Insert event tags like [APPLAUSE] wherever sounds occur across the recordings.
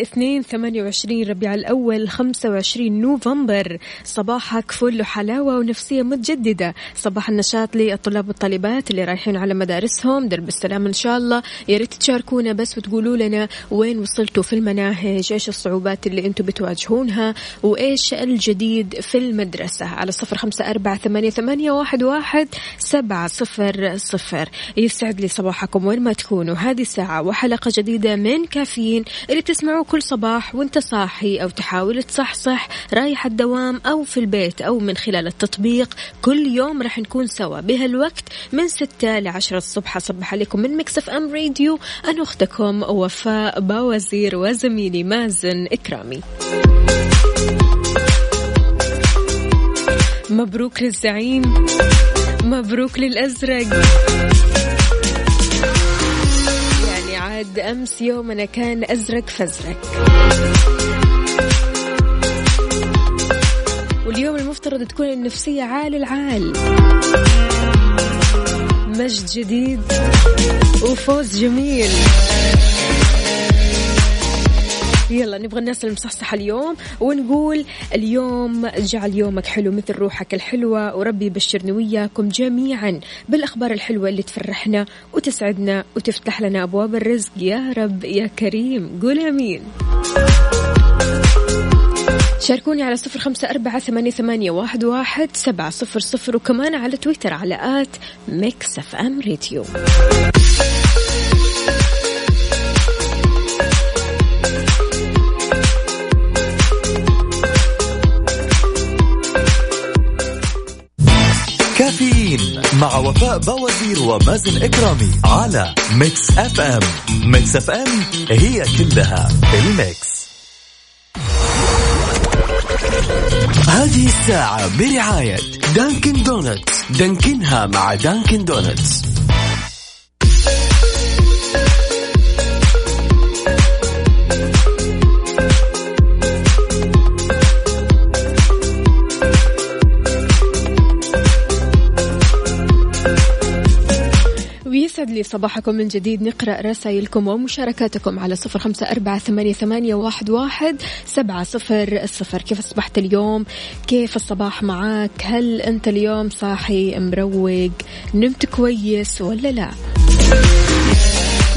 الاثنين 28 ربيع الأول 25 نوفمبر. صباحك فل حلاوة ونفسية متجددة. صباح النشاط للطلاب والطالبات اللي رايحين على مدارسهم. درب السلام إن شاء الله. يا ريت تشاركونا بس وتقولوا لنا وين وصلتوا في المناهج إيش الصعوبات اللي أنتم بتواجهونها وإيش الجديد في المدرسة. على صفر خمسة أربعة ثمانية, ثمانية واحد, واحد سبعة صفر صفر. يسعد لي صباحكم وين ما تكونوا. هذه الساعة وحلقة جديدة من كافيين. اللي بتسمعوه كل صباح وانت صاحي أو تحاول تصحصح رايح الدوام أو في البيت أو من خلال التطبيق كل يوم راح نكون سوا. بهالوقت من ستة لعشرة الصبح أصبح عليكم من Mix FM Radio أنا أختكم وفاء باوزير وزميلي مازن إكرامي. مبروك للزعيم مبروك للأزرق. عاد أمس يومنا كان أزرق فزرق. واليوم المفترض تكون النفسية عال العال. مجد جديد وفوز جميل. يلا نبغى الناس المصحصحة اليوم ونقول اليوم جعل يومك حلو مثل روحك الحلوة وربي يبشرني وياكم جميعا بالأخبار الحلوة اللي تفرحنا وتسعدنا وتفتح لنا أبواب الرزق. يا رب يا كريم قول أمين. شاركوني على صفر خمسة أربعة ثمانية, ثمانية واحد, واحد سبعة صفر صفر وكمان على تويتر على at Mix FM Radio مع وفاء باوزير ومازن إكرامي على Mix FM Mix FM هي كلها ال mix. هذه الساعة برعاية Dunkin' Donuts دانكنها مع Dunkin' Donuts ويسعد لي صباحكم من جديد. نقرأ رسائلكم ومشاركاتكم على صفر خمسة أربعة ثمانية, ثمانية واحد, واحد سبعة صفر الصفر كيف أصبحت اليوم؟ كيف الصباح معاك؟ هل أنت اليوم صاحي مروق؟ نمت كويس ولا لا؟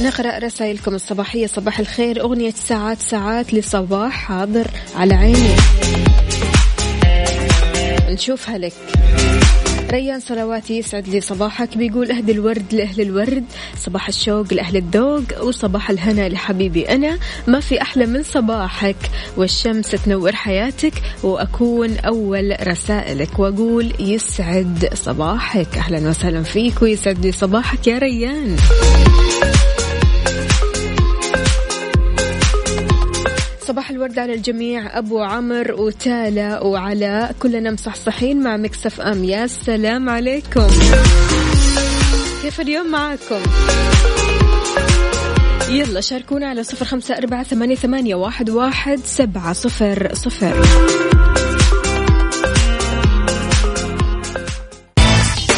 نقرأ رسائلكم الصباحية. صباح الخير. أغنية ساعات ساعات لصباح حاضر على عيني. نشوفها لك. ريان صلواتي يسعد لي صباحك. بيقول اهدي الورد لأهل الورد صباح الشوق لأهل الذوق وصباح الهنا لحبيبي أنا. ما في أحلى من صباحك والشمس تنور حياتك وأكون أول رسائلك. وأقول يسعد صباحك. أهلا وسهلا فيك ويسعد لي صباحك يا ريان. صباح الورد على الجميع. أبو عمر وتالا وعلاء كلنا مصحصحين مع مكسف أم. يا سلام عليكم. كيف اليوم معاكم؟ يلا شاركونا على صفر خمسة أربعة ثمانية, ثمانية واحد, واحد سبعة صفر صفر.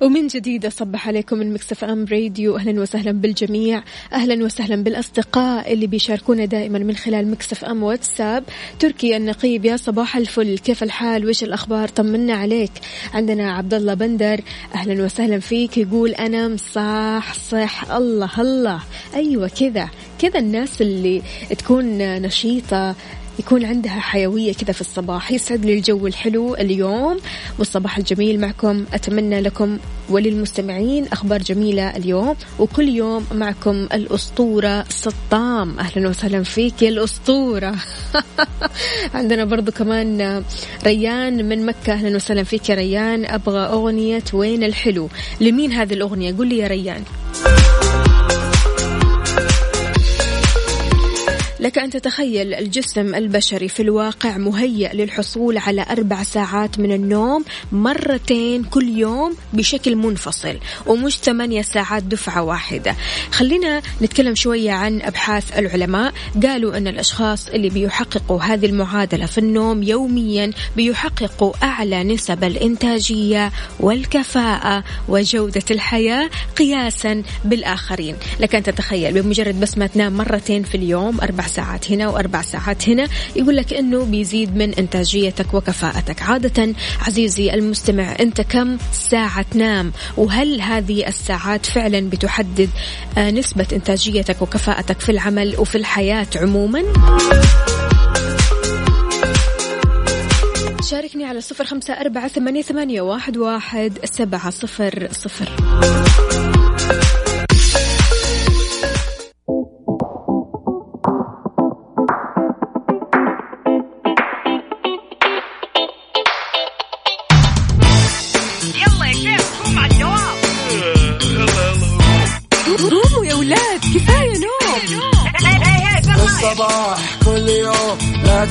ومن جديد أصبح عليكم من Mix FM Radio. أهلا وسهلا بالجميع. أهلا وسهلا بالأصدقاء اللي بيشاركونا دائما من خلال Mix FM واتساب. تركي النقيب يا صباح الفل. كيف الحال؟ وش الأخبار؟ طمنا عليك. عندنا عبد الله بندر. أهلا وسهلا فيك. يقول أنا مصاح صح. الله الله. أيوة كذا. كذا الناس اللي تكون نشيطة يكون عندها حيوية كذا في الصباح. يسعد لي الجو الحلو اليوم والصباح الجميل معكم. أتمنى لكم وللمستمعين أخبار جميلة اليوم وكل يوم معكم الأسطورة سطام. أهلا وسهلا فيك يا الأسطورة. [LAUGHS] عندنا برضو كمان ريان من مكة. أهلا وسهلا فيك يا ريان. أبغى أغنية وين الحلو؟ لمين هذه الأغنية؟ قول لي يا ريان. لك أن تتخيل الجسم البشري في الواقع مهيأ للحصول على أربع ساعات من النوم مرتين كل يوم بشكل منفصل ومش ثمانية ساعات دفعة واحدة. خلينا نتكلم شوية عن أبحاث العلماء. قالوا أن الأشخاص اللي بيحققوا هذه المعادلة في النوم يوميا بيحققوا أعلى نسب الإنتاجية والكفاءة وجودة الحياة قياسا بالآخرين. لك أن تتخيل بمجرد بس ما تنام مرتين في اليوم أربع ساعات هنا وأربع ساعات هنا. يقول لك أنه بيزيد من إنتاجيتك وكفاءتك. عادة عزيزي المستمع أنت كم ساعة تنام؟ وهل هذه الساعات فعلا بتحدد آه، نسبة إنتاجيتك وكفاءتك في العمل وفي الحياة عموما؟ شاركني على صفر خمسة أربعة ثمانية, ثمانية واحد, واحد سبعة صفر صفر.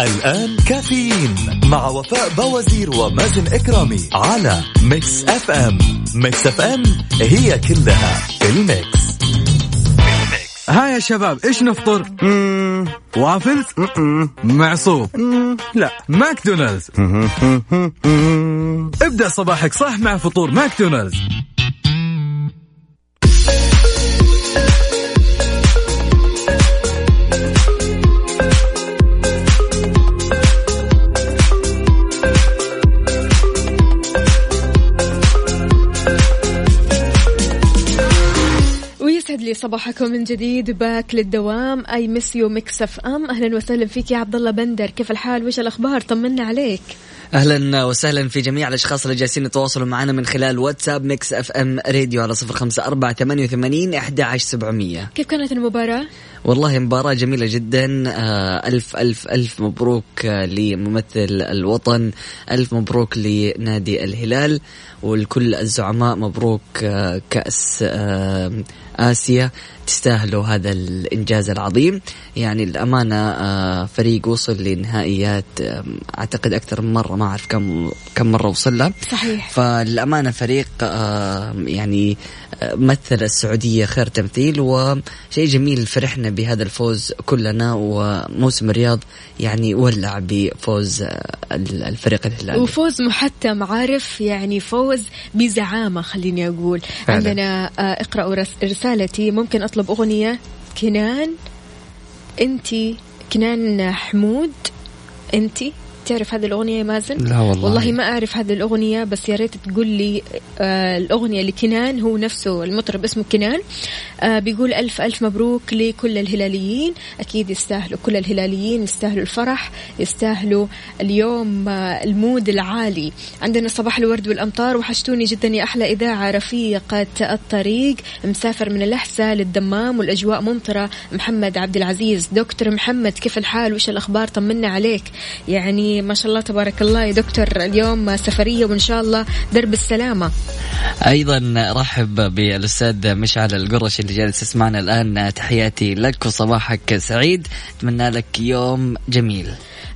الآن كافيين مع وفاء باوزير ومازن إكرامي على Mix FM Mix FM هي كلها في ال mix ها يا شباب إيش نفطر؟ وافلز؟ معصوب؟ لا ماكدونالدز ابدأ صباحك صح مع فطور ماكدونالدز لي صباحكم من جديد. back للدوام. I miss you Mix FM أهلا وسهلا فيك يا عبد الله بندر. كيف الحال؟ وش الأخبار؟ طمنا عليك. أهلا وسهلا في جميع الأشخاص اللي جالسين يتواصلوا معنا من خلال واتساب Mix FM Radio على صفر خمسة أربعة ثمانية وثمانين إحدى عشر سبعمئه كيف كانت المباراة؟ والله مباراة جميلة جدا. آه، ألف ألف ألف مبروك آه، لممثل الوطن. ألف مبروك لنادي الهلال. ولكل الزعماء مبروك آه، كأس آسيا تستاهلوا هذا الإنجاز العظيم. يعني الأمانة آه، فريق وصل لنهائيات أعتقد أكثر من مرة ما أعرف كم كم مرة وصل لها صحيح. فالأمانة فريق يعني مثل السعودية خير تمثيل وشيء جميل فرحنا بهذا الفوز كلنا وموسم الرياض يعني ولع بفوز آه، الفريق الهلالي. وفوز محتم عارف؟ يعني فوز بزعامة خليني أقول. فعلا. عندنا اقرأوا رسالتي. ممكن أطلب أغنية؟ كنان أنتي كنان حمود أنتي؟ تعرف هذه الأغنية يا مازن؟ لا والله. والله ما أعرف هذه الأغنية بس يا ريت تقول لي آه الأغنية لكنان هو نفسه المطرب اسمه كنان. آه بيقول ألف ألف مبروك لكل الهلاليين. أكيد يستاهلوا كل الهلاليين يستاهلوا الفرح يستاهلوا اليوم آه المود العالي. عندنا صباح الورد والأمطار. وحشتوني جدا يا أحلى إذاعة رفيقة الطريق. مسافر من الأحساء للدمام والأجواء ممطرة. محمد عبد العزيز. دكتور محمد كيف الحال؟ وش الأخبار؟ طمنا عليك. يعني يعني ما شاء الله تبارك الله يا دكتور. اليوم سفرية وإن شاء الله درب السلامة. أيضا رحب بالأستاذ مشعل القرش اللي جالس يسمعنا الآن. تحياتي لك وصباحك سعيد. أتمنى لك يوم جميل.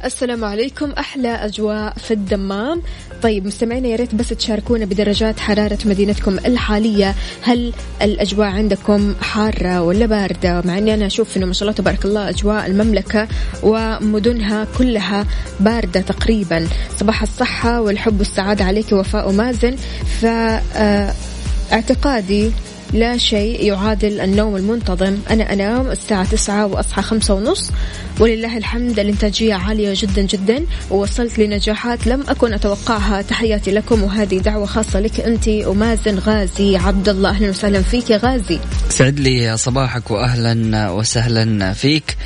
السلام عليكم. أحلى أجواء في الدمام. طيب مستمعينا يا ريت بس تشاركونا بدرجات حرارة مدينتكم الحالية. هل الأجواء عندكم حارة ولا باردة؟ مع أني أنا أشوف أنه ما شاء الله تبارك الله أجواء المملكة ومدنها كلها باردة تقريبا. صباح الصحة والحب والسعادة عليك وفاء مازن ف اعتقادي لا شيء يعادل النوم المنتظم. أنا أنام الساعة تسعة وأصحى خمسة ونص. ولله الحمد الإنتاجية عالية جدا جدا ووصلت لنجاحات لم أكن أتوقعها. تحياتي لكم وهذه دعوة خاصة لك أنت ومازن غازي عبد الله. أهلا وسهلا فيك يا غازي. سعد لي صباحك واهلا وسهلا فيك.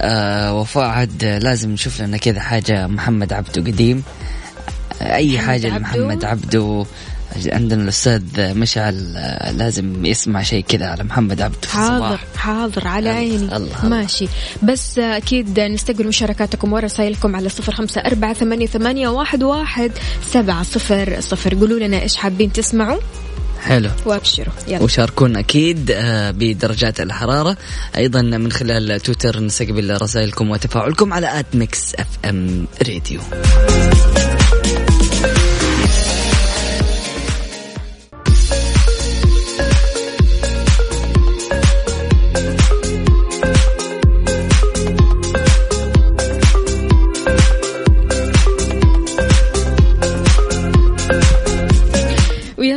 آه وفاء عاد لازم نشوف لنا كذا حاجة. محمد عبده قديم. أي محمد حاجة عبده؟ لمحمد عبده؟ عندنا الأستاذ مشعل لازم يسمع شيء كذا على محمد عبده في حاضر الصباح حاضر على عيني. الله-. ماشي. بس أكيد نستقبل مشاركاتكم ورسائلكم على صفر خمسة أربعة ثمانية, ثمانية واحد, واحد سبعة صفر صفر. قولوا لنا إيش حابين تسمعوا؟ حلو. وابشروا. يلا. وشاركونا أكيد آه، بدرجات الحرارة. أيضا من خلال تويتر نستقبل رسائلكم وتفاعلكم على at Mix FM Radio.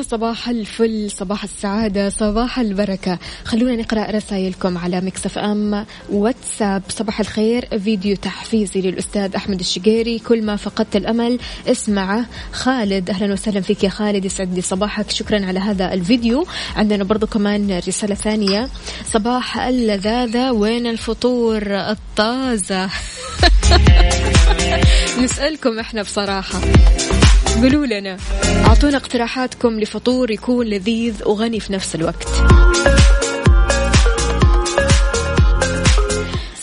صباح الفل صباح السعادة صباح البركة. خلونا نقرأ رسائلكم على مكسف أم واتساب. صباح الخير فيديو تحفيزي للأستاذ أحمد الشقيري. كل ما فقدت الأمل اسمعه خالد أهلا وسهلا فيك يا خالد يسعد لي صباحك. شكرا على هذا الفيديو. عندنا برضو كمان رسالة ثانية. صباح اللذاذة وين الفطور؟ الطازة. [LAUGHS] نسألكم إحنا بصراحة. قولوا لنا. أعطونا اقتراحاتكم لفطور يكون لذيذ وغني في نفس الوقت.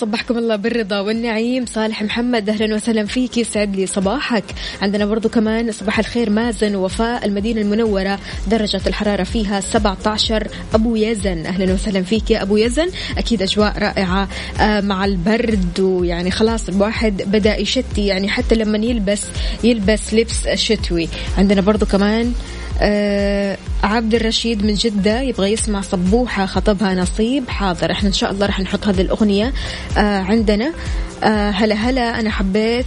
صبحكم الله بالرضا والنعيم. صالح محمد أهلا وسهلا فيك. يسعد لي صباحك. عندنا برضو كمان صباح الخير مازن وفاء المدينة المنورة درجة الحرارة فيها 17 أبو يزن أهلا وسهلا فيك يا أبو يزن. أكيد أجواء رائعة آه، مع البرد ويعني خلاص الواحد بدأ يشتي. يعني حتى لما يلبس يلبس لبس شتوي. عندنا برضو كمان آه عبد الرشيد من جدة يبغى يسمع صبوحة خطبها نصيب حاضر. إحنا إن شاء الله رح نحط هذه الأغنية آه عندنا. آه هلا هلا أنا حبيت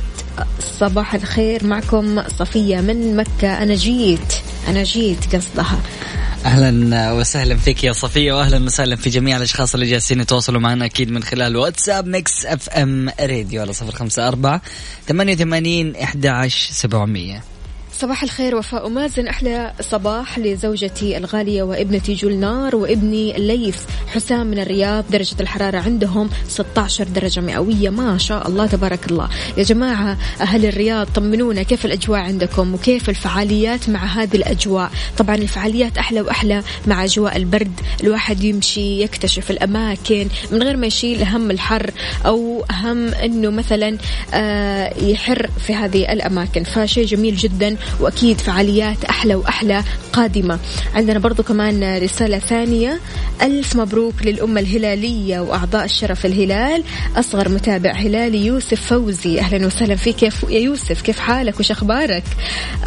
صباح الخير معكم صفية من مكة. أنا جيت أنا جيت قصدها. أهلا وسهلا فيك يا صفية واهلا وسهلا في جميع الأشخاص اللي جالسين يتواصلوا معنا أكيد من خلال واتساب Mix FM Radio على 054 88 11700 صباح الخير وفاء ومازن أحلى صباح لزوجتي الغالية وابنتي جولنار وابني الليث. حسام من الرياض درجة الحرارة عندهم 16 درجة مئوية. ما شاء الله تبارك الله. يا جماعة أهل الرياض طمنونا. كيف الأجواء عندكم؟ وكيف الفعاليات مع هذه الأجواء؟ طبعا الفعاليات أحلى وأحلى مع أجواء البرد. الواحد يمشي يكتشف الأماكن من غير ما يشيل هم الحر أو هم أنه مثلا آه، يحر في هذه الأماكن. فشيء جميل جدا. وأكيد فعاليات أحلى وأحلى قادمة. عندنا برضو كمان رسالة ثانية. ألف مبروك للأمة الهلالية وأعضاء الشرف الهلال. أصغر متابع هلالي يوسف فوزي. أهلا وسهلا فيك فو- يا يوسف. كيف حالك وش أخبارك؟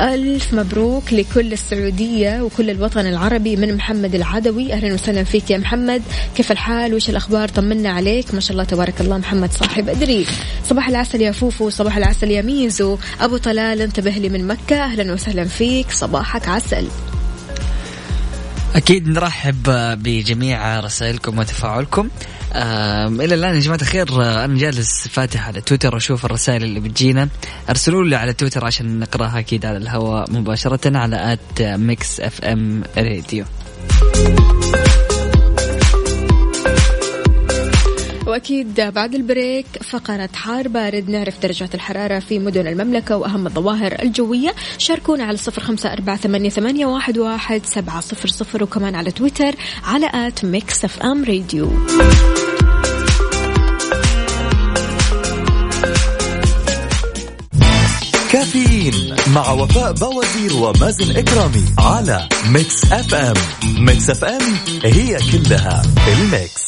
ألف مبروك لكل السعودية وكل الوطن العربي من محمد العدوي. أهلا وسهلا فيك يا محمد. كيف الحال؟ وش الأخبار؟ طمنا عليك. ما شاء الله تبارك الله. محمد صاحب أدري. صباح العسل يا فوفو صباح العسل يا ميزو. أبو طلال انتبه لي من مكة. أهلا وسهلا فيك صباحك عسل. أكيد نرحب بجميع رسائلكم وتفاعلكم. إلى الآن يا جماعة الخير أنا جالس فاتح على تويتر أشوف الرسائل اللي بتجينا. أرسلوا لي على تويتر عشان نقراها أكيد على الهواء مباشرة على at Mix FM Radio. وأكيد بعد ال break فقرة حار بارد نعرف درجات الحرارة في مدن المملكة وأهم الظواهر الجوية. شاركونا على صفر خمسة أربعة ثمانية, واحد, سبعة صفر صفر وكمان على تويتر على at Mix FM Radio. مع وفاء بوازير ومازن إكرامي على Mix FM. Mix FM هي كلها ال mix.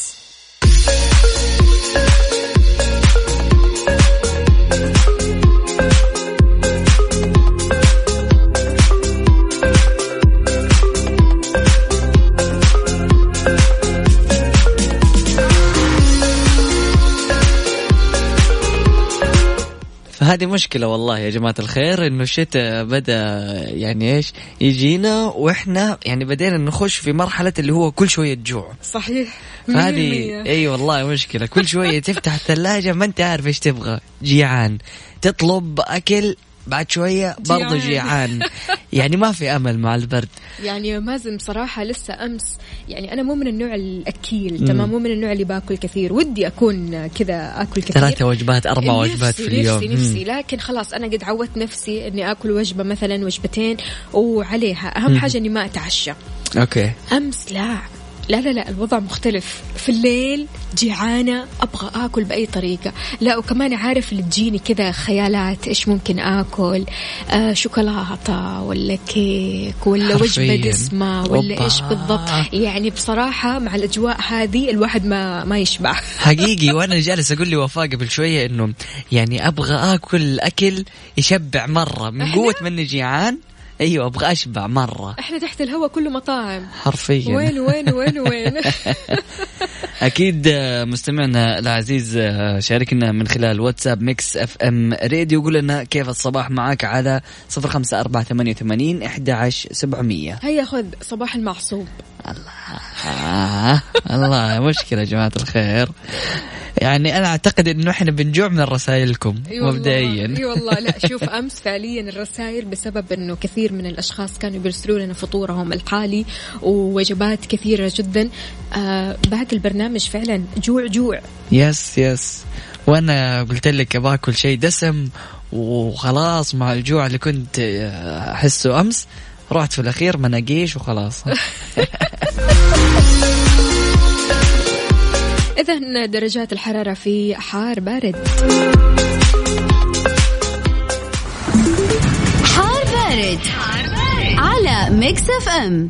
فهذه مشكلة والله يا جماعة الخير إنه الشتاء بدأ يعني إيش يجينا وإحنا يعني بدينا نخش في مرحلة اللي هو كل شوية جوع. صحيح. فهذه إي والله مشكلة. كل شوية تفتح الثلاجة ما أنت عارف إيش تبغى. جيعان. تطلب أكل بعد شوية برضو جيعان. جيعان. [LAUGHS] يعني ما في أمل مع البرد. يعني مازن بصراحة لسه أمس يعني أنا مو من النوع الأكيل تمام؟ مو من النوع اللي باكل كثير. ودي أكون كذا أكل كثير. ثلاثة وجبات أربع وجبات في اليوم. نفسي. نفسي لكن خلاص أنا قد عودت نفسي إني آكل وجبة مثلا وجبتين وعليها. أهم حاجة إني ما أتعشى. مم. أوكي. أمس لا. لا لا لا الوضع مختلف. في الليل جيعانة أبغى آكل بأي طريقة. لا وكمان عارف اللي تجيني كذا خيالات إيش ممكن آكل؟ آه شوكولاتة ولا كيك ولا. وجبة دسمة ولا أوبا. إيش بالضبط. يعني بصراحة مع الأجواء هذه الواحد ما ما يشبع. [LAUGHS] حقيقي وأنا جالس أقول لوفاء قبل شوية إنه يعني أبغى آكل أكل يشبع مرة. من قوة مني جيعان أيوه أبغى أشبع مرة. إحنا تحت الهواء كله مطاعم. حرفيا. وين وين وين وين؟ [LAUGHS] أكيد آه، مستمعنا العزيز آه، شاركنا من خلال واتساب Mix FM Radio قول لنا كيف الصباح معك على صفر خمسة أربعة ثمانية وثمانين أحد عشر سبعمية. هيا خذ صباح المعصوب. آه الله مشكلة يا جماعة الخير. يعني أنا أعتقد إنه إحنا بنجوع من رسائلكم والله مبدئيا. إي والله. لا شوف أمس فعليا الرسائل بسبب إنه كثير من الأشخاص كانوا بيرسلوا لنا فطورهم الحالي ووجبات كثيرة جدا. آه بعد البرنامج فعلا جوع جوع. يس يس. وأنا قلت لك باكل شيء دسم وخلاص مع الجوع اللي كنت أحسه أمس. رحت في الأخير مناقيش وخلاص. [LAUGHS] اذا درجات الحرارة في حار بارد. حار بارد, على Mix FM.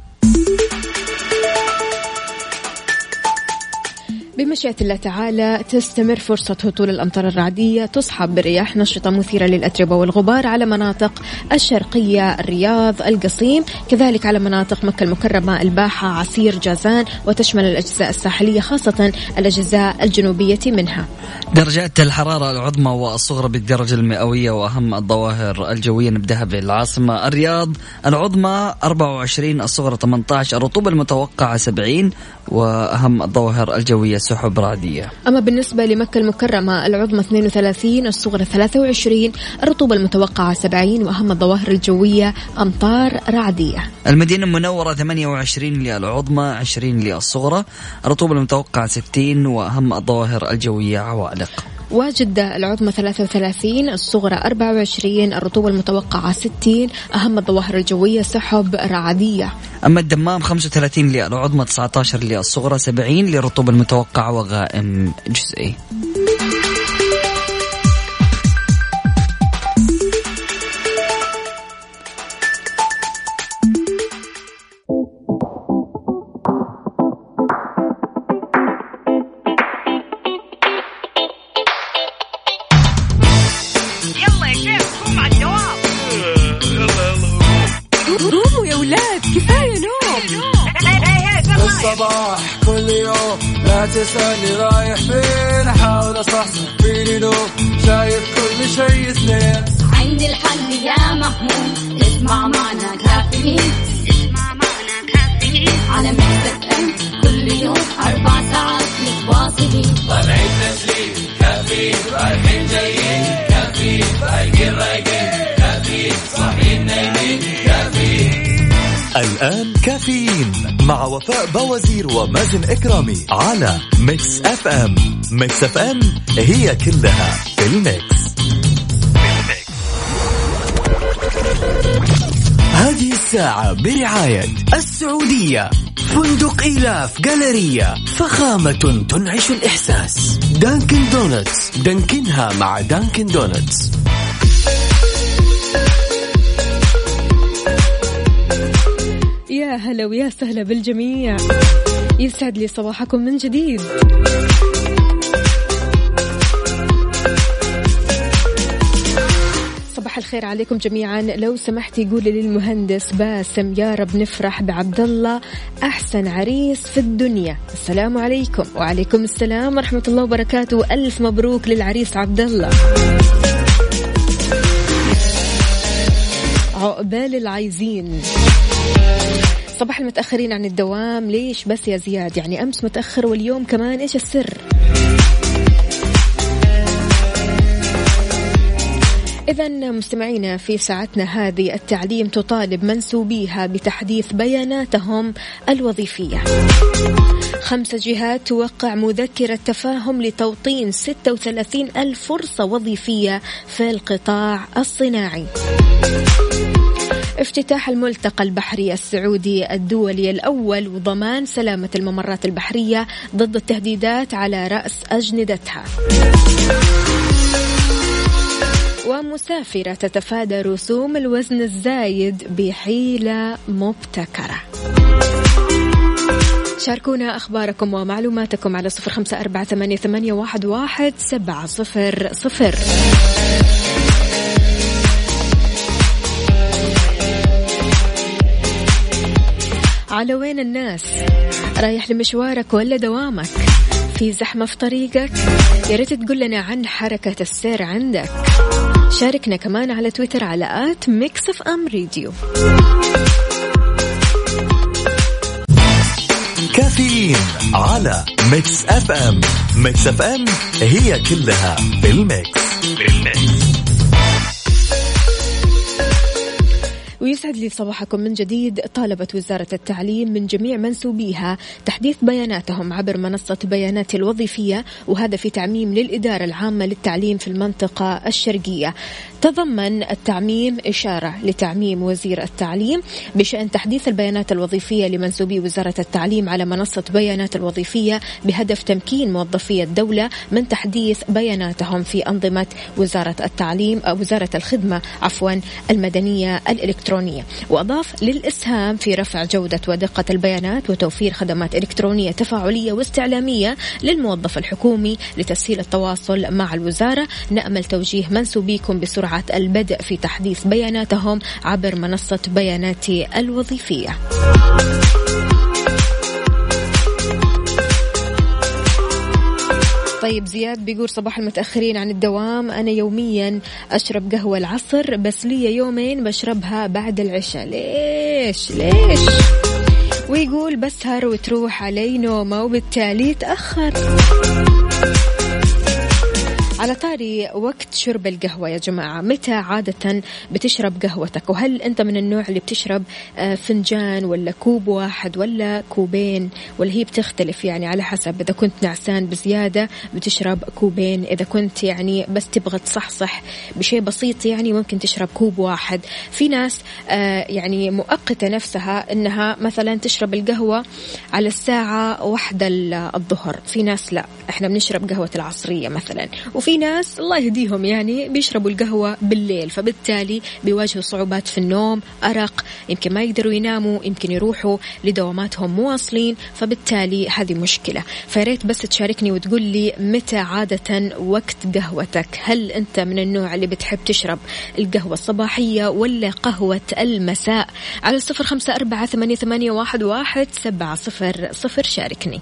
بمشيئة الله تعالى تستمر فرصة هطول الأمطار الرعدية تصحب برياح نشطة مثيرة للأتربة والغبار على مناطق الشرقية الرياض القصيم كذلك على مناطق مكة المكرمة الباحة عسير جازان وتشمل الأجزاء الساحلية خاصة الأجزاء الجنوبية منها. درجات الحرارة العظمى والصغرى بالدرجة المئوية وأهم الظواهر الجوية نبدأها بالعاصمة الرياض. العظمى 24 الصغرى 18 الرطوبة المتوقعة 70 وأهم الظواهر الجوية سحب رعدية أما بالنسبة لمكة المكرمة العظمى 32 الصغرى 23 الرطوبة المتوقعة 70 وأهم الظواهر الجوية أمطار رعدية. المدينة المنورة 28 للعظمى 20 للصغرى الرطوبة المتوقعة 60 وأهم الظواهر الجوية عوالق. وجدة العظمى 33 الصغرى 24 الرطوبة المتوقعة 60 أهم الظواهر الجوية سحب رعدية. أما الدمام 35 للعظمى 19 للصغرى 70 للرطوبة المتوقعة وغائم جزئي. لا وفاء بوازير ومازن إكرامي على Mix FM Mix FM هي كلها في ال mix. هذه الساعة برعاية السعودية. فندق إيلاف Galleria فخامة تنعش الإحساس. Dunkin' Donuts دانكنها مع Dunkin' Donuts هلا ويا سهلا بالجميع. يسعد لي صباحكم من جديد. صباح الخير عليكم جميعا. لو سمحتي قولي للمهندس باسم يا رب نفرح بعبد الله أحسن عريس في الدنيا. السلام عليكم. وعليكم السلام ورحمة الله وبركاته. ألف مبروك للعريس عبد الله عقبال العايزين صباح المتأخرين عن الدوام ليش بس يا زياد؟ يعني أمس متأخر واليوم كمان إيش السر؟ إذا مستمعينا في ساعتنا هذه التعليم تطالب منسوبيها بتحديث بياناتهم الوظيفية. خمس جهات توقع مذكرة تفاهم لتوطين 36 ألف فرصة وظيفية في القطاع الصناعي. افتتاح الملتقى البحري السعودي الدولي الأول وضمان سلامة الممرات البحرية ضد التهديدات على رأس أجندتها. ومسافرة تتفادى رسوم الوزن الزايد بحيلة مبتكرة. شاركونا أخباركم ومعلوماتكم على صفر خمسة أربعة ثمانية واحد سبعة صفر صفر. على وين الناس؟ رايح لمشوارك ولا دوامك؟ في زحمة في طريقك؟ يا ريت تقول لنا عن حركة السير عندك. شاركنا كمان على تويتر على at Mix FM Radio كافيين على Mix FM. Mix FM هي كلها بال mix. ويسعد لي صباحكم من جديد طالبت وزارة التعليم من جميع منسوبيها تحديث بياناتهم عبر منصة بيانات الوظيفية وهذا في تعميم للإدارة العامة للتعليم في المنطقة الشرقية. تضمن التعميم إشارة لتعميم وزير التعليم بشأن تحديث البيانات الوظيفية لمنسوبي وزارة التعليم على منصة بيانات الوظيفية بهدف تمكين موظفي الدولة من تحديث بياناتهم في أنظمة وزارة التعليم أو وزارة الخدمة عفوا المدنية الإلكترونية. وأضاف للإسهام في رفع جودة ودقة البيانات وتوفير خدمات إلكترونية تفاعلية واستعلامية للموظف الحكومي لتسهيل التواصل مع الوزارة نأمل توجيه منسوبيكم بسرعة سرعة البدء في تحديث بياناتهم عبر منصة بياناتي الوظيفية. طيب زياد بيقول صباح المتأخرين عن الدوام. أنا يوميا أشرب قهوة العصر بس لي يومين بشربها بعد العشاء. ليش؟ ليش؟ ويقول بسهر وتروح علي نومة وبالتالي تأخر. على طاري وقت شرب القهوة يا جماعة. متى عادة بتشرب قهوتك؟ وهل أنت من النوع اللي بتشرب آه، فنجان ولا كوب واحد ولا كوبين؟ ولا هي بتختلف يعني على حسب. إذا كنت نعسان بزيادة بتشرب كوبين. إذا كنت يعني بس تبغى تصحصح بشيء بسيط يعني ممكن تشرب كوب واحد. في ناس آه، يعني مؤقتة نفسها أنها مثلا تشرب القهوة على الساعة واحدة الظهر. في ناس لا. إحنا بنشرب قهوة العصرية مثلا. وفي في ناس الله يهديهم يعني بيشربوا القهوة بالليل فبالتالي بيواجهوا صعوبات في النوم أرق يمكن ما يقدروا يناموا يمكن يروحوا لدواماتهم مواصلين فبالتالي هذه مشكلة. فياريت بس تشاركني وتقول لي متى عادة وقت قهوتك؟ هل أنت من النوع اللي بتحب تشرب القهوة الصباحية ولا قهوة المساء؟ على صفر خمسة أربعة ثمانية واحد سبعة صفر صفر شاركني.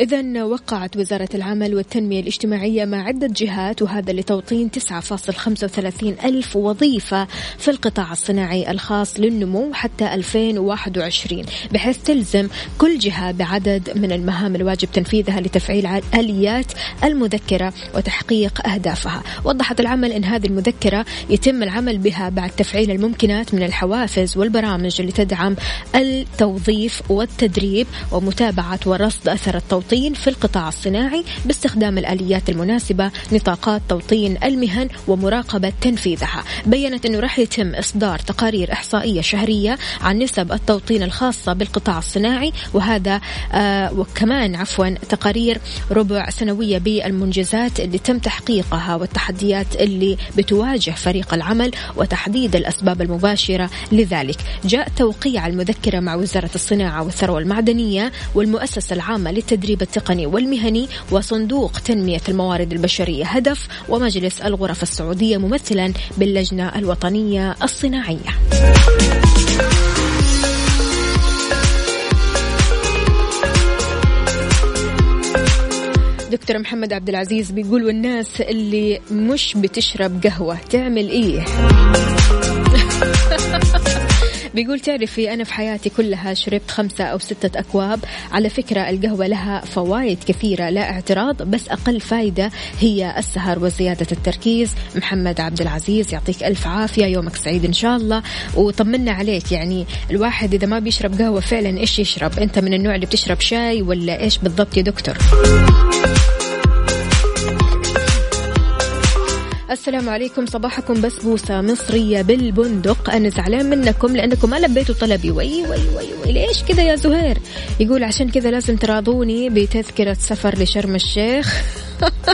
إذا وقعت وزارة العمل والتنمية الاجتماعية مع عدة جهات وهذا لتوطين 9.35 ألف وظيفة في القطاع الصناعي الخاص للنمو حتى 2021 بحيث تلزم كل جهة بعدد من المهام الواجب تنفيذها لتفعيل الآليات المذكرة وتحقيق أهدافها. وضحت العمل أن هذه المذكرة يتم العمل بها بعد تفعيل الممكنات من الحوافز والبرامج اللي تدعم التوظيف والتدريب ومتابعة ورصد أثر التوطين. التوطين في القطاع الصناعي باستخدام الآليات المناسبة نطاقات توطين المهن ومراقبة تنفيذها. بيّنت أنه راح يتم إصدار تقارير إحصائية شهرية عن نسب التوطين الخاصة بالقطاع الصناعي وهذا آه وكمان عفوا تقارير ربع سنوية بالمنجزات اللي تم تحقيقها والتحديات اللي بتواجه فريق العمل وتحديد الأسباب المباشرة لذلك. جاء توقيع المذكرة مع وزارة الصناعة والثروة المعدنية والمؤسسة العامة للتدريب التقني والمهني وصندوق تنمية الموارد البشرية هدف ومجلس الغرف السعودية ممثلا باللجنة الوطنية الصناعية. دكتور محمد عبد العزيز بيقول والناس اللي مش بتشرب قهوة تعمل إيه؟ [LAUGHS] بيقول تعرفي أنا في حياتي كلها شربت خمسة أو ستة أكواب. على فكرة القهوة لها فوائد كثيرة لا اعتراض بس أقل فايدة هي السهر وزيادة التركيز. محمد عبد العزيز يعطيك ألف عافية يومك سعيد إن شاء الله. وطمنا عليك يعني الواحد إذا ما بيشرب قهوة فعلا إيش يشرب؟ أنت من النوع اللي بتشرب شاي ولا إيش بالضبط يا دكتور؟ السلام عليكم. صباحكم بسبوسة مصرية بالبندق. أنا زعلان منكم لأنكم ما لبيتوا طلبي. وي وي وي, وي. ليش كذا يا زهير؟ يقول عشان كذا لازم تراضوني بتذكرة سفر لشرم الشيخ.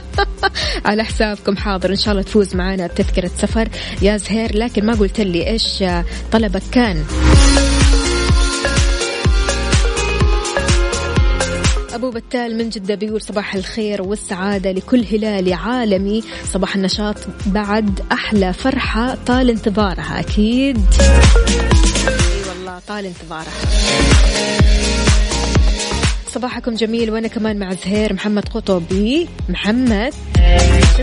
[LAUGHS] على حسابكم حاضر. إن شاء الله تفوز معنا بتذكرة سفر يا زهير. لكن ما قلت لي إيش طلبك كان. أبو بتال من جدة بيقول صباح الخير والسعادة لكل هلالي عالمي. صباح النشاط بعد أحلى فرحة. طال انتظارها أكيد. أي والله طال انتظارها. صباحكم جميل وأنا كمان مع زهير محمد قطبي. محمد شو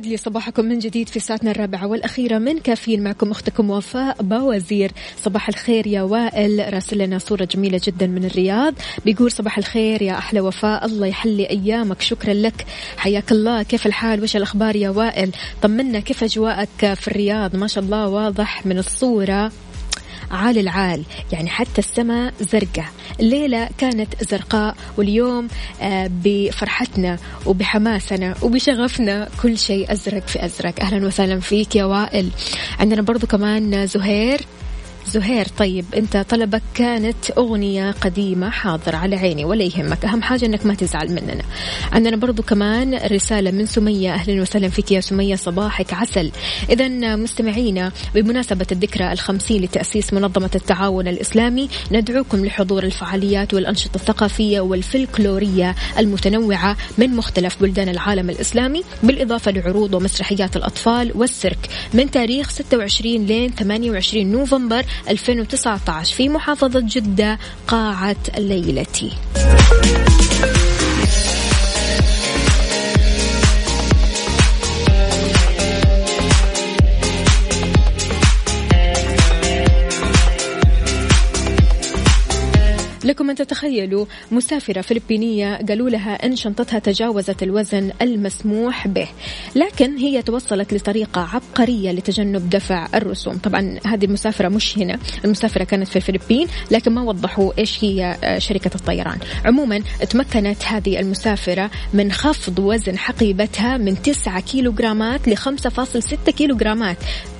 يسعد لي صباحكم من جديد في ساعتنا الرابعة والأخيرة من كافيين. معكم أختكم وفاء باوزير. صباح الخير يا وائل راسل لنا صورة جميلة جدا من الرياض. بيقول صباح الخير يا أحلى وفاء الله يحلي أيامك. شكرا لك. حياك الله. كيف الحال؟ وش الأخبار يا وائل؟ طمنا كيف أجواءك في الرياض؟ ما شاء الله واضح من الصورة. عال العال يعني حتى السماء زرقاء. الليلة كانت زرقاء واليوم آه، بفرحتنا وبحماسنا وبشغفنا كل شيء أزرق في أزرق. أهلا وسهلا فيك يا وائل. عندنا برضو كمان زهير. زهير طيب انت طلبك كانت أغنية قديمة حاضر على عيني ولا يهمك. أهم حاجة إنك ما تزعل مننا. عندنا برضو كمان رسالة من سمية أهلا وسهلا فيك يا سمية صباحك عسل. اذا مستمعينا بمناسبة الذكرى الخمسين لتأسيس منظمة التعاون الإسلامي ندعوكم لحضور الفعاليات والأنشطة الثقافية والفلكلورية المتنوعة من مختلف بلدان العالم الإسلامي بالإضافة لعروض ومسرحيات الأطفال والسيرك. من تاريخ 26 لين 28 نوفمبر 2019 في محافظة جدة قاعة الليلتي لكم أن تتخيلوا مسافرة فلبينية قالوا لها أن شنطتها تجاوزت الوزن المسموح به. لكن هي توصلت لطريقة عبقرية لتجنب دفع الرسوم. طبعا هذه المسافرة مش هنا. المسافرة كانت في الفلبين لكن ما وضحوا إيش هي آه، شركة الطيران. عموما تمكنت هذه المسافرة من خفض وزن حقيبتها من 9 كيلوغرامات ل 5.6 كيلوغرامات.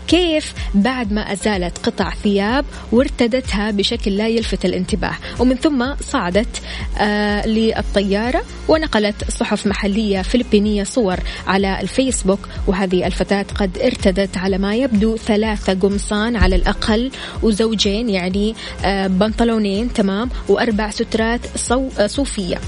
كيف بعد ما أزالت قطع ثياب وارتدتها بشكل لا يلفت الانتباه. ومن ثم صعدت آه للطيارة ونقلت صحف محلية فلبينية صور على الفيسبوك. وهذه الفتاة قد ارتدت على ما يبدو ثلاثة قمصان على الأقل وزوجين يعني آه بنطلونين تمام وأربع سترات صو آه صوفية.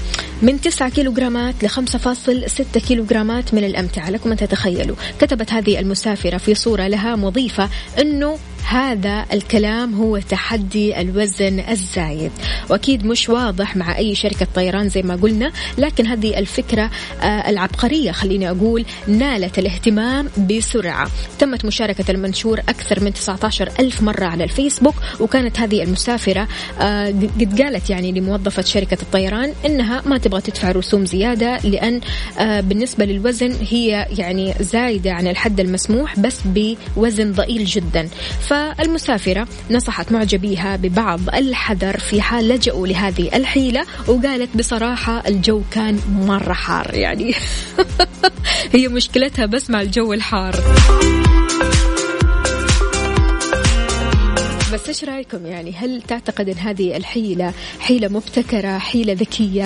من 9 كيلوغرامات ل 5.6 كيلوغرامات من الأمتعة. لكم أن تتخيلوا. كتبت هذه المسافرة في صورة لها مضيفة أنه هذا الكلام هو تحدي الوزن الزايد. وأكيد مش واضح مع أي شركة طيران زي ما قلنا لكن هذه الفكرة آه، العبقرية خليني أقول نالت الاهتمام بسرعة. تمت مشاركة المنشور أكثر من 19 ألف مرة على الفيسبوك وكانت هذه المسافرة آه، قد قالت يعني لموظفة شركة الطيران إنها ما تبغى تدفع رسوم زيادة لأن آه، بالنسبة للوزن هي يعني زايدة عن الحد المسموح بس بوزن ضئيل جدا. فالمسافرة نصحت معجبيها ببعض الحذر في حال لجأوا لهذه الحيلة وقالت بصراحة الجو كان مرة حار يعني [LAUGHS] هي مشكلتها بس مع الجو الحار. بس إيش رأيكم؟ يعني هل تعتقد إن هذه الحيلة حيلة مبتكرة حيلة ذكية؟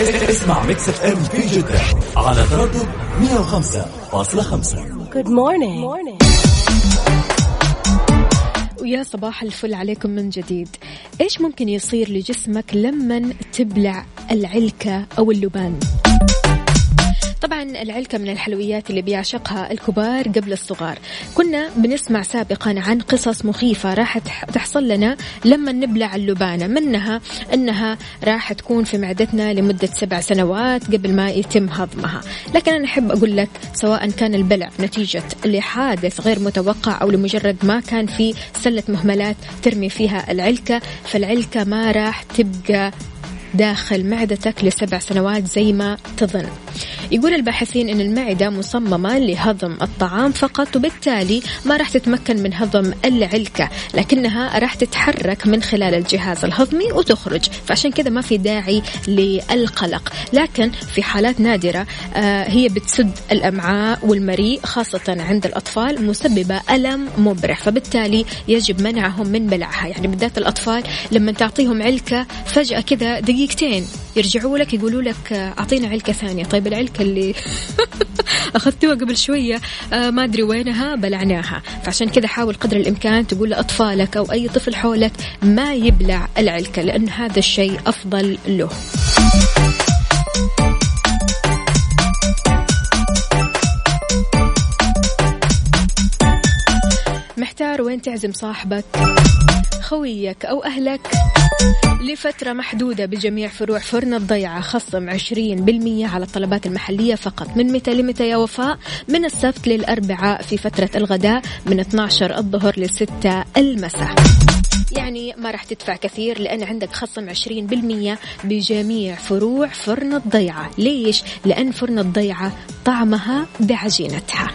اسمع ميكس اف ام في جدة على تردد 105.5 Good morning. morning. ويا صباح الفل عليكم من جديد إيش ممكن يصير لجسمك لما تبلع العلكة أو اللبان طبعا العلكة من الحلويات اللي بيعشقها الكبار قبل الصغار. كنا بنسمع سابقا عن قصص مخيفة راح تح- تحصل لنا لما نبلع اللبانة منها أنها راح تكون في معدتنا لمدة سبع سنوات قبل ما يتم هضمها. لكن أنا أحب أقول لك سواء كان البلع نتيجة لحادث غير متوقع أو لمجرد ما كان في سلة مهملات ترمي فيها العلكة فالعلكة ما راح تبقى داخل معدتك لسبع سنوات زي ما تظن. يقول الباحثين أن المعدة مصممة لهضم الطعام فقط وبالتالي ما راح تتمكن من هضم العلكة لكنها راح تتحرك من خلال الجهاز الهضمي وتخرج. فعشان كذا ما في داعي للقلق. لكن في حالات نادرة آه، هي بتسد الأمعاء والمريء خاصة عند الأطفال مسببة ألم مبرح. فبالتالي يجب منعهم من بلعها. يعني بالذات الأطفال لما تعطيهم علكة فجأة كذا دقيقتين. يرجعوا لك يقولوا لك آه، أعطينا علكة ثانية. طيب العلكة اللي [LAUGHS] أخذتوها قبل شوية آه ما أدري وينها بلعناها. فعشان كذا حاول قدر الإمكان تقول لأطفالك أو أي طفل حولك ما يبلع العلكة لأن هذا الشيء أفضل له. محتار وين تعزم صاحبك؟ خويك أو أهلك لفترة محدودة بجميع فروع فرن الضيعة خصم 20% على الطلبات المحلية فقط. من متى لمتى يا وفاء؟ من السبت للأربعاء في فترة الغداء من 12 الظهر لستة المساء. يعني ما راح تدفع كثير لأن عندك خصم 20% بجميع فروع فرن الضيعة. ليش؟ لأن فرن الضيعة طعمها بعجينتها.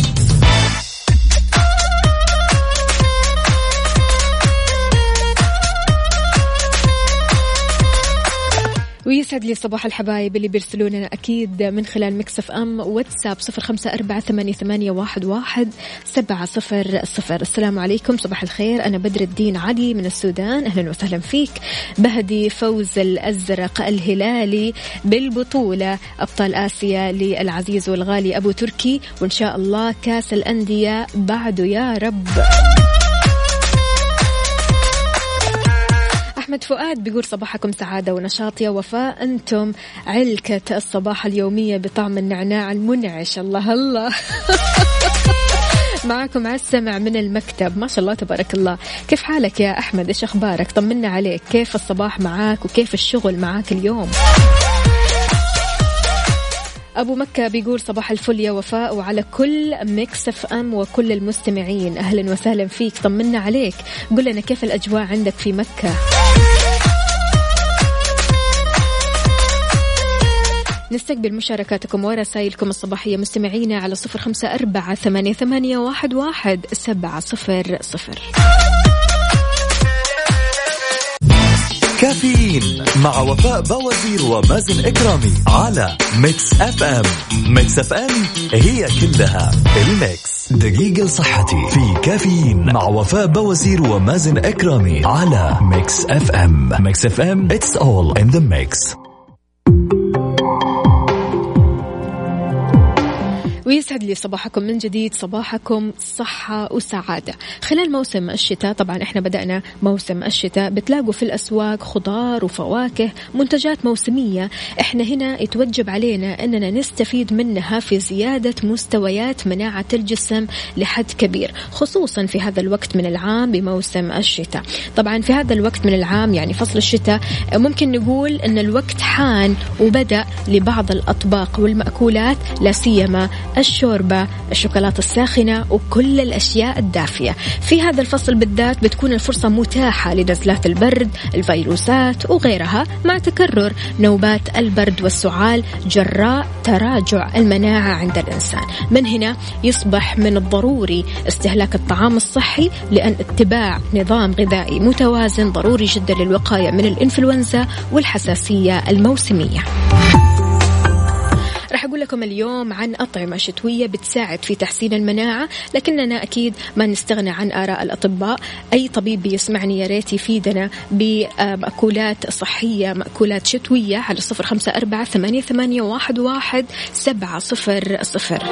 ويسعد لي صباح الحبايب اللي بيرسلوا لنا أكيد من خلال ميكس اف أم واتساب صفر خمسة أربعة ثمانية, ثمانية واحد, واحد سبعة صفر صفر. السلام عليكم صباح الخير. أنا بدر الدين علي من السودان. أهلا وسهلا فيك. بهدي فوز الأزرق الهلالي بالبطولة أبطال آسيا للعزيز والغالي أبو تركي. وإن شاء الله كأس الأندية بعده. يا رب. أحمد فؤاد بيقول صباحكم سعادة ونشاط يا وفاء. أنتم علكة الصباح اليومية بطعم النعناع المنعش. الله الله. [LAUGHS] معكم على السمع من المكتب. ما شاء الله تبارك الله. كيف حالك يا أحمد؟ إيش أخبارك؟ طمنا عليك. كيف الصباح معاك وكيف الشغل معاك اليوم؟ أبو مكة بيقول صباح الفل يا وفاء وعلى كل ميكس اف أم وكل المستمعين. أهلا وسهلا فيك طمنا عليك. قل لنا كيف الأجواء عندك في مكة؟ نستقبل مشاركاتكم ورسائلكم الصباحية مستمعينا على صفر خمسة أربعة ثمانية, ثمانية واحد, واحد سبعة صفر صفر. كافيين مع وفاء بوازير ومازن إكرامي على ميكس اف ام ميكس اف ام هي كلها الميكس. دقيقة لصحتي في كافيين مع وفاء بوازير ومازن إكرامي على ميكس اف ام ميكس اف ام it's all in the mix. ويسعد لي صباحكم من جديد صباحكم صحة وسعادة. خلال موسم الشتاء طبعا إحنا بدأنا موسم الشتاء بتلاقوا في الأسواق خضار وفواكه منتجات موسمية. إحنا هنا يتوجب علينا أننا نستفيد منها في زيادة مستويات مناعة الجسم لحد كبير خصوصا في هذا الوقت من العام بموسم الشتاء. طبعا في هذا الوقت من العام يعني فصل الشتاء ممكن نقول أن الوقت حان وبدأ لبعض الأطباق والمأكولات لا سيما الشوربة الشوكولاتة الساخنة وكل الأشياء الدافية. في هذا الفصل بالذات بتكون الفرصة متاحة لنزلات البرد الفيروسات وغيرها. مع تكرر نوبات البرد والسعال جراء تراجع المناعة عند الإنسان. من هنا يصبح من الضروري استهلاك الطعام الصحي لأن اتباع نظام غذائي متوازن ضروري جدا للوقاية من الإنفلونزا والحساسية الموسمية. راح أقول لكم اليوم عن أطعمة شتوية بتساعد في تحسين المناعة لكننا أكيد ما نستغنى عن آراء الأطباء. أي طبيب بيسمعني يا ريت يفيدنا بمأكولات صحية مأكولات شتوية على صفر خمسة أربعة ثمانية, ثمانية واحد, واحد سبعة صفر صفر.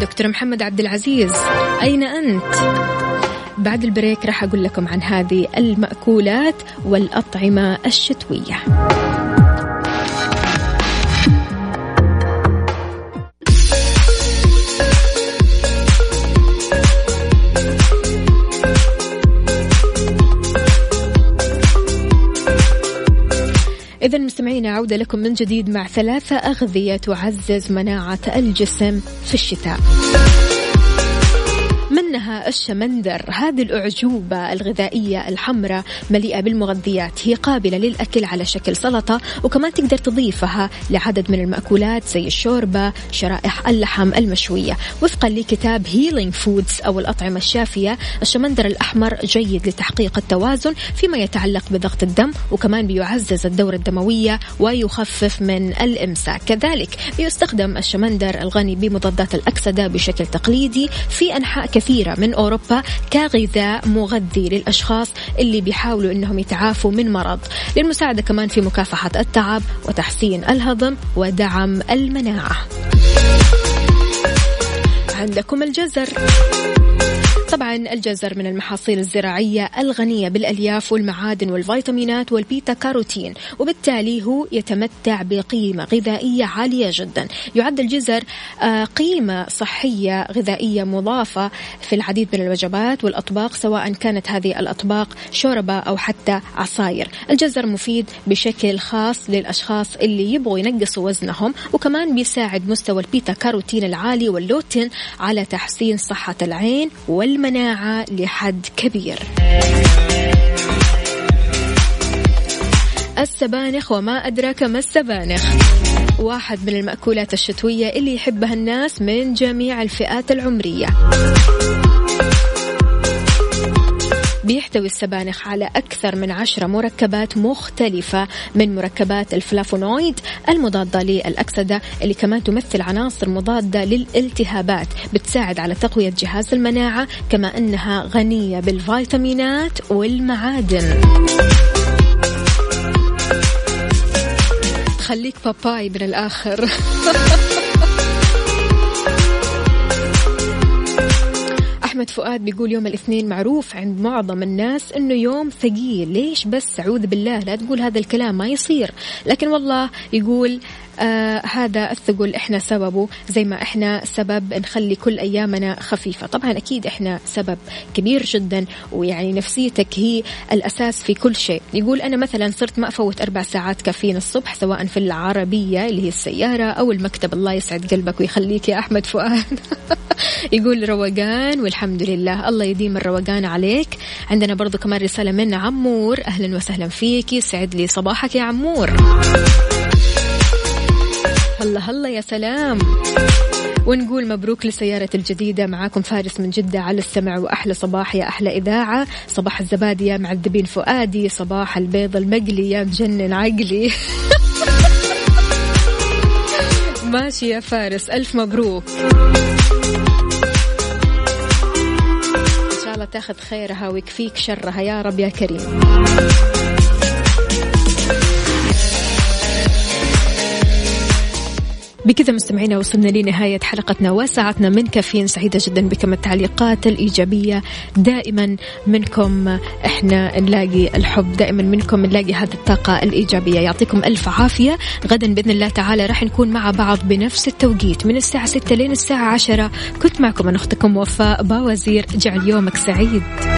دكتور محمد عبد العزيز أين أنت؟ بعد البريك راح أقول لكم عن هذه المأكولات والأطعمة الشتوية. إذا مستمعينا عودة لكم من جديد مع ثلاثة أغذية تعزز مناعة الجسم في الشتاء. من ضمنها الشمندر. هذه الأعجوبة الغذائية الحمراء مليئة بالمغذيات هي قابلة للأكل على شكل سلطة وكمان تقدر تضيفها لعدد من المأكولات زي الشوربة شرائح اللحم المشوية. وفقا لكتاب Healing Foods أو الأطعمة الشافية الشمندر الأحمر جيد لتحقيق التوازن فيما يتعلق بضغط الدم وكمان بيعزز الدورة الدموية ويخفف من الإمساك. كذلك يستخدم الشمندر الغني بمضادات الأكسدة بشكل تقليدي في أنحاء كثيرة من أوروبا كغذاء مغذي للأشخاص اللي بيحاولوا أنهم يتعافوا من مرض. للمساعدة كمان في مكافحة التعب وتحسين الهضم ودعم المناعة. عندكم الجزر. طبعا الجزر من المحاصيل الزراعية الغنية بالألياف والمعادن والفيتامينات والبيتا كاروتين وبالتالي هو يتمتع بقيمة غذائية عالية جدا. يعد الجزر آه، قيمة صحية غذائية مضافة في العديد من الوجبات والأطباق سواء كانت هذه الأطباق شوربة أو حتى عصاير. الجزر مفيد بشكل خاص للأشخاص اللي يبغوا ينقصوا وزنهم وكمان بيساعد مستوى البيتا كاروتين العالي واللوتين على تحسين صحة العين والم المناعة لحد كبير. السبانخ وما أدراك ما السبانخ. واحد من المأكولات الشتوية اللي يحبها الناس من جميع الفئات العمرية. بيحتوي السبانخ على أكثر من عشرة مركبات مختلفة من مركبات الفلافونويد المضادة للأكسدة اللي كمان تمثل عناصر مضادة للالتهابات بتساعد على تقوية جهاز المناعة كما أنها غنية بالفيتامينات والمعادن. خليك باباي من الآخر. [LAUGHS] أحمد فؤاد بيقول يوم الاثنين معروف عند معظم الناس أنه يوم ثقيل. ليش بس؟ أعوذ بالله. لا تقول هذا الكلام ما يصير. لكن والله يقول آه هذا الثقل إحنا سببه زي ما إحنا سبب نخلي كل أيامنا خفيفة. طبعا أكيد إحنا سبب كبير جدا ويعني نفسيتك هي الأساس في كل شيء. يقول أنا مثلا صرت ما أفوت أربع ساعات كافيين الصبح سواء في العربية اللي هي السيارة أو المكتب. الله يسعد قلبك ويخليك يا أحمد فؤاد. [LAUGHS] يقول روقان والحمد لله. الله يديم الروقان عليك. عندنا برضو كمان رسالة من عمور. أهلا وسهلا فيك. يسعد لي صباحك يا عمور. هلا هلا يا سلام. ونقول مبروك لسيارة الجديدة. معاكم فارس من جدة على السمع وأحلى صباح يا أحلى إذاعة. صباح الزبادي يا معذبين فؤادي. صباح البيض المقلي يا مجنن عقلي [LAUGHS] ماشي يا فارس. ألف مبروك. الله تاخذ خيرها ويكفيك شرها يا رب يا كريم. بكذا مستمعينا وصلنا لنهاية حلقتنا وساعتنا من كافيين سعيدة جدا بكم التعليقات الإيجابية. دائما منكم إحنا نلاقي الحب دائما منكم نلاقي هذه الطاقة الإيجابية. يعطيكم ألف عافية. غدا بإذن الله تعالى راح نكون مع بعض بنفس التوقيت من الساعة 6 لين الساعة 10 كنت معكم أنا أختكم وفاء باوزير جعل يومك سعيد.